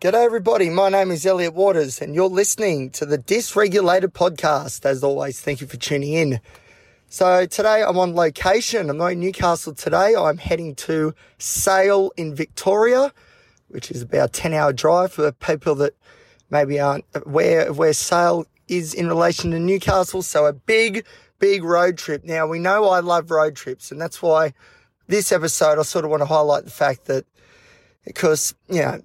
G'day, everybody. My name is Elliot Waters, and you're listening to the Dysregulated Podcast. As always, thank you for tuning in. So, today I'm on location. I'm not in Newcastle today. I'm heading to Sale in Victoria, which is about a 10 hour drive for people that maybe aren't aware of where Sale is in relation to Newcastle. So, a big, big road trip. Now, we know I love road trips, and that's why this episode I sort of want to highlight the fact that because, you know,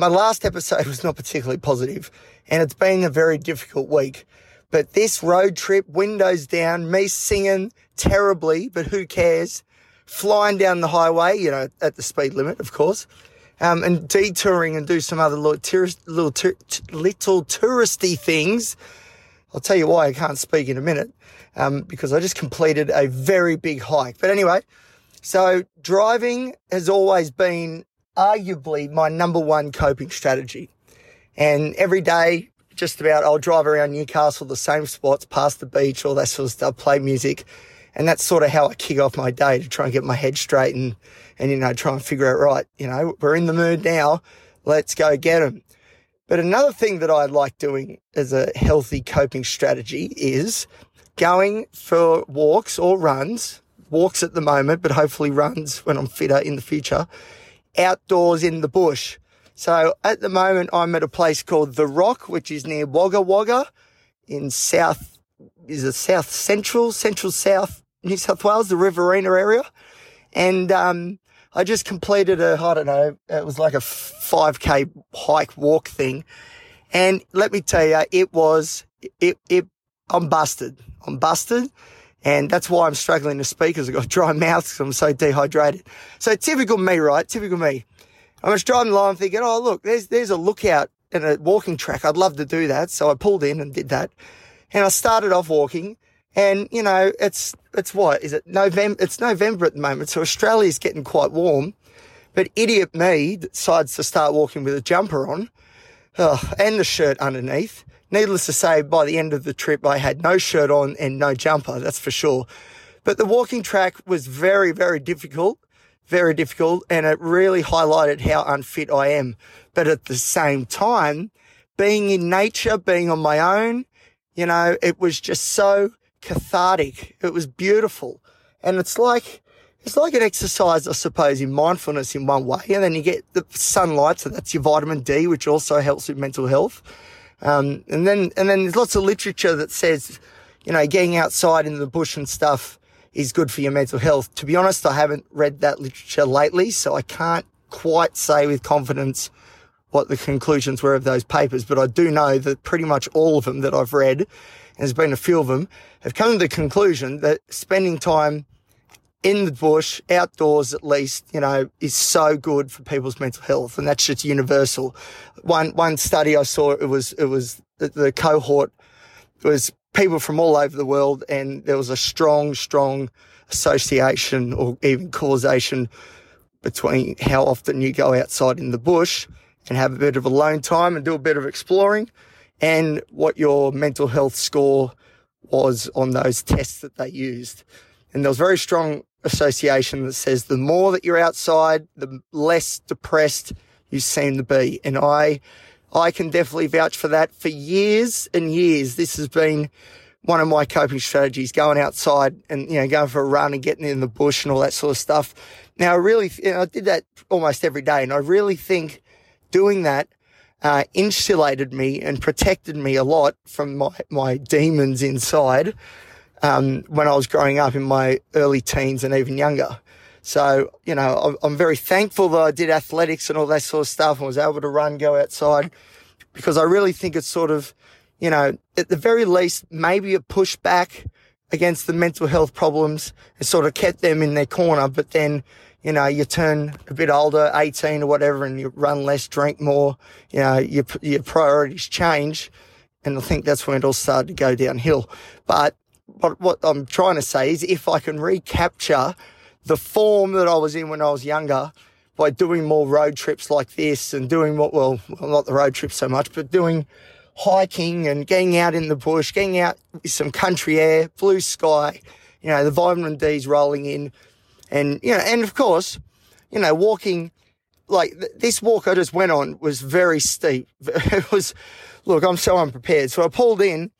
my last episode was not particularly positive and it's been a very difficult week. But this road trip, windows down, me singing terribly, but who cares? Flying down the highway, you know, at the speed limit, of course, um, and detouring and do some other little, little, little touristy things. I'll tell you why I can't speak in a minute, um, because I just completed a very big hike. But anyway, so driving has always been arguably my number one coping strategy. And every day, just about, I'll drive around Newcastle, the same spots, past the beach, all that sort of stuff, play music. And that's sort of how I kick off my day to try and get my head straight and, and, you know, try and figure out, right, you know, we're in the mood now. Let's go get them. But another thing that I like doing as a healthy coping strategy is going for walks or runs, walks at the moment, but hopefully runs when I'm fitter in the future outdoors in the bush. So at the moment, I'm at a place called The Rock, which is near Wagga Wagga in South, is it South Central, Central South New South Wales, the Riverina area. And, um, I just completed a, I don't know, it was like a 5k hike walk thing. And let me tell you, it was, it, it, I'm busted. I'm busted. And that's why I'm struggling to speak because I've got dry mouth because I'm so dehydrated. So typical me, right? Typical me. I was driving along thinking, oh, look, there's, there's a lookout and a walking track. I'd love to do that. So I pulled in and did that. And I started off walking and, you know, it's, it's what? Is it November? It's November at the moment. So Australia's getting quite warm. But idiot me decides to start walking with a jumper on oh, and the shirt underneath. Needless to say, by the end of the trip, I had no shirt on and no jumper, that's for sure. But the walking track was very, very difficult, very difficult, and it really highlighted how unfit I am. But at the same time, being in nature, being on my own, you know, it was just so cathartic. It was beautiful. And it's like, it's like an exercise, I suppose, in mindfulness in one way. And then you get the sunlight. So that's your vitamin D, which also helps with mental health. Um, and then, and then there's lots of literature that says, you know, getting outside in the bush and stuff is good for your mental health. To be honest, I haven't read that literature lately, so I can't quite say with confidence what the conclusions were of those papers, but I do know that pretty much all of them that I've read, and there's been a few of them, have come to the conclusion that spending time in the bush, outdoors at least, you know, is so good for people's mental health. And that's just universal. One, one study I saw, it was, it was the, the cohort was people from all over the world and there was a strong, strong association or even causation between how often you go outside in the bush and have a bit of alone time and do a bit of exploring and what your mental health score was on those tests that they used. And there was very strong association that says the more that you're outside, the less depressed you seem to be. And I, I can definitely vouch for that. For years and years, this has been one of my coping strategies, going outside and, you know, going for a run and getting in the bush and all that sort of stuff. Now, I really, you know, I did that almost every day. And I really think doing that, uh, insulated me and protected me a lot from my, my demons inside um, when I was growing up in my early teens and even younger. So, you know, I'm very thankful that I did athletics and all that sort of stuff and was able to run, go outside because I really think it's sort of, you know, at the very least, maybe a pushback against the mental health problems and sort of kept them in their corner. But then, you know, you turn a bit older, 18 or whatever, and you run less, drink more, you know, your, your priorities change. And I think that's when it all started to go downhill. But what, what I'm trying to say is if I can recapture the form that I was in when I was younger by doing more road trips like this and doing what, well, not the road trips so much, but doing hiking and getting out in the bush, getting out with some country air, blue sky, you know, the vitamin D's rolling in. And, you know, and of course, you know, walking like th- this walk I just went on was very steep. It was, look, I'm so unprepared. So I pulled in,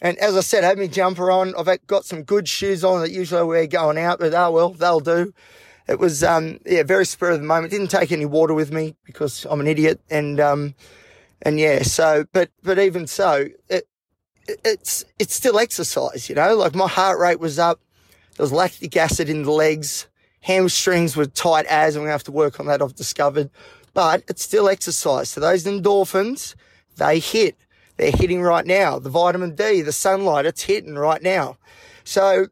and as I said, I had my jumper on. I've got some good shoes on that usually I wear going out, but oh well, they'll do. It was, um, yeah, very spur of the moment. Didn't take any water with me because I'm an idiot, and um, and yeah, so but but even so, it, it it's it's still exercise, you know. Like my heart rate was up. There was lactic acid in the legs hamstrings were tight as, and we have to work on that. I've discovered, but it's still exercise. So those endorphins, they hit. They're hitting right now. The vitamin D, the sunlight, it's hitting right now. So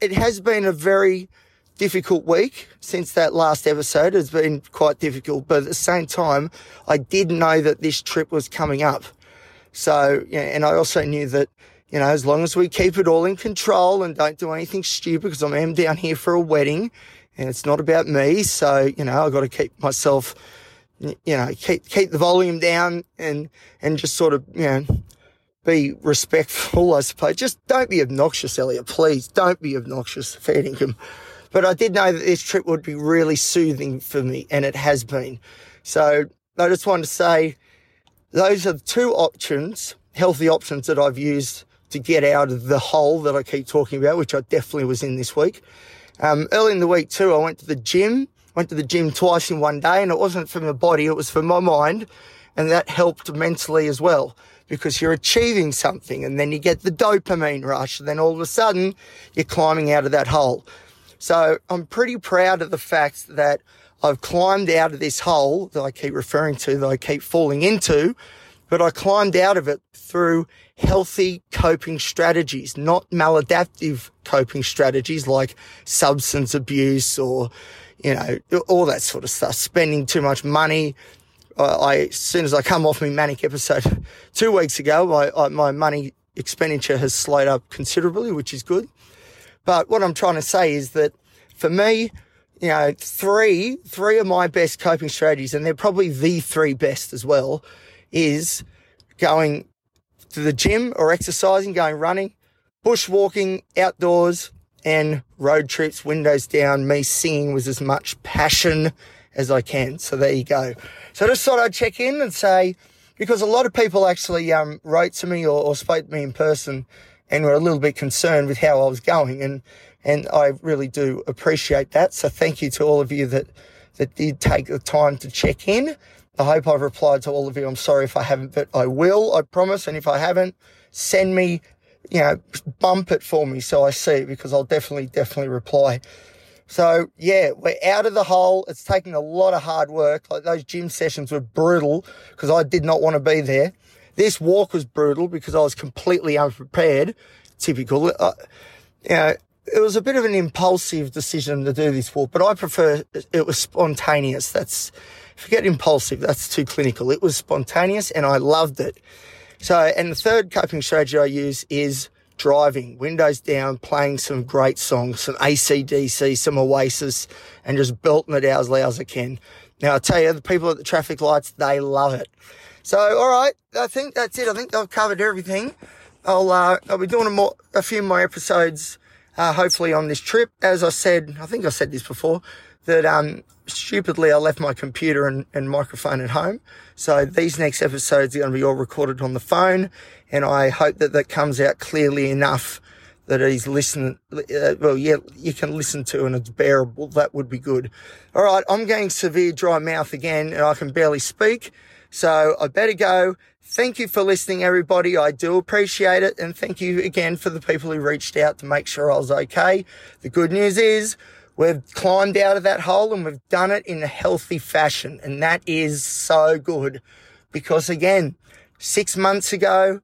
it has been a very difficult week since that last episode. It's been quite difficult, but at the same time, I did know that this trip was coming up. So, yeah, and I also knew that, you know, as long as we keep it all in control and don't do anything stupid, because I am down here for a wedding, and it's not about me. So, you know, I've got to keep myself, you know, keep, keep the volume down and, and just sort of, you know, be respectful, I suppose. Just don't be obnoxious, Elliot. Please don't be obnoxious feeding him. But I did know that this trip would be really soothing for me, and it has been. So I just wanted to say those are the two options, healthy options that I've used to get out of the hole that I keep talking about, which I definitely was in this week. Um, early in the week too, I went to the gym, went to the gym twice in one day and it wasn't for my body, it was for my mind. And that helped mentally as well because you're achieving something and then you get the dopamine rush. And then all of a sudden you're climbing out of that hole. So I'm pretty proud of the fact that I've climbed out of this hole that I keep referring to, that I keep falling into, but I climbed out of it through healthy coping strategies, not maladaptive coping strategies like substance abuse or, you know, all that sort of stuff, spending too much money. I, as soon as I come off my manic episode two weeks ago, my, I, my money expenditure has slowed up considerably, which is good. But what I'm trying to say is that for me, you know, three, three of my best coping strategies, and they're probably the three best as well, is going to the gym or exercising, going running, bushwalking, outdoors, and road trips, windows down, me singing with as much passion as I can. So there you go. So I just thought I'd check in and say, because a lot of people actually um, wrote to me or, or spoke to me in person and were a little bit concerned with how I was going. And, and I really do appreciate that. So thank you to all of you that, that did take the time to check in. I hope I've replied to all of you. I'm sorry if I haven't, but I will, I promise. And if I haven't, send me, you know, bump it for me so I see it because I'll definitely, definitely reply. So yeah, we're out of the hole. It's taking a lot of hard work. Like those gym sessions were brutal because I did not want to be there. This walk was brutal because I was completely unprepared. Typical. Uh, you know, it was a bit of an impulsive decision to do this walk, but I prefer it was spontaneous. That's forget impulsive. That's too clinical. It was spontaneous and I loved it. So, and the third coping strategy I use is driving, windows down, playing some great songs, some ACDC, some Oasis, and just belting it out as loud as I can. Now, I tell you, the people at the traffic lights, they love it. So, all right, I think that's it. I think I've covered everything. I'll, uh, I'll be doing a, more, a few more episodes, uh, hopefully on this trip. As I said, I think I said this before, that um, stupidly I left my computer and, and microphone at home. So these next episodes are going to be all recorded on the phone, and I hope that that comes out clearly enough that he's listening. Uh, well, yeah, you can listen to and it's bearable. That would be good. All right, I'm getting severe dry mouth again, and I can barely speak. So I better go. Thank you for listening, everybody. I do appreciate it. And thank you again for the people who reached out to make sure I was okay. The good news is We've climbed out of that hole and we've done it in a healthy fashion. And that is so good because again, six months ago,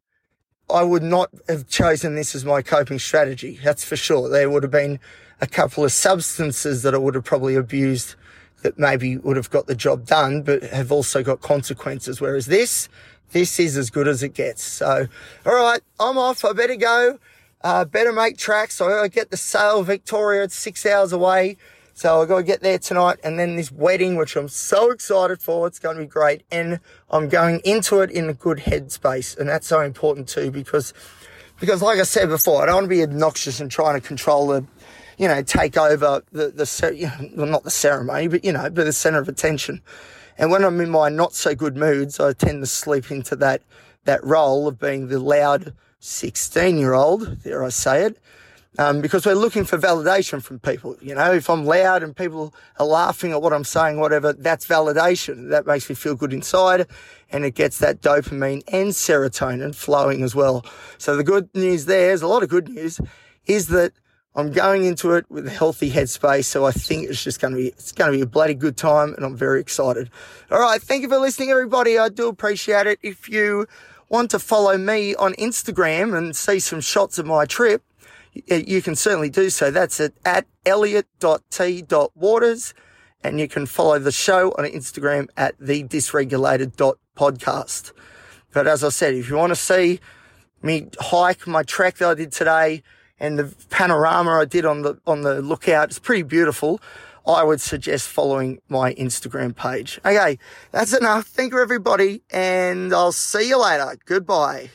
I would not have chosen this as my coping strategy. That's for sure. There would have been a couple of substances that I would have probably abused that maybe would have got the job done, but have also got consequences. Whereas this, this is as good as it gets. So, all right, I'm off. I better go. Uh, better make tracks. So I get the Sale Victoria. It's six hours away. So I got to get there tonight. And then this wedding, which I'm so excited for. It's going to be great. And I'm going into it in a good headspace. And that's so important too, because, because like I said before, I don't want to be obnoxious and trying to control the, you know, take over the, the, well, not the ceremony, but, you know, be the center of attention. And when I'm in my not so good moods, I tend to slip into that, that role of being the loud 16 year old, There I say it, um, because we're looking for validation from people. You know, if I'm loud and people are laughing at what I'm saying, whatever, that's validation. That makes me feel good inside and it gets that dopamine and serotonin flowing as well. So the good news there is a lot of good news is that I'm going into it with a healthy headspace. So I think it's just going to be, it's going to be a bloody good time and I'm very excited. All right. Thank you for listening, everybody. I do appreciate it. If you want to follow me on Instagram and see some shots of my trip, you can certainly do so. That's at, at elliot.t.waters. And you can follow the show on Instagram at the dysregulated.podcast. But as I said, if you want to see me hike my trek that I did today and the panorama I did on the, on the lookout, is pretty beautiful. I would suggest following my Instagram page. Okay. That's enough. Thank you everybody and I'll see you later. Goodbye.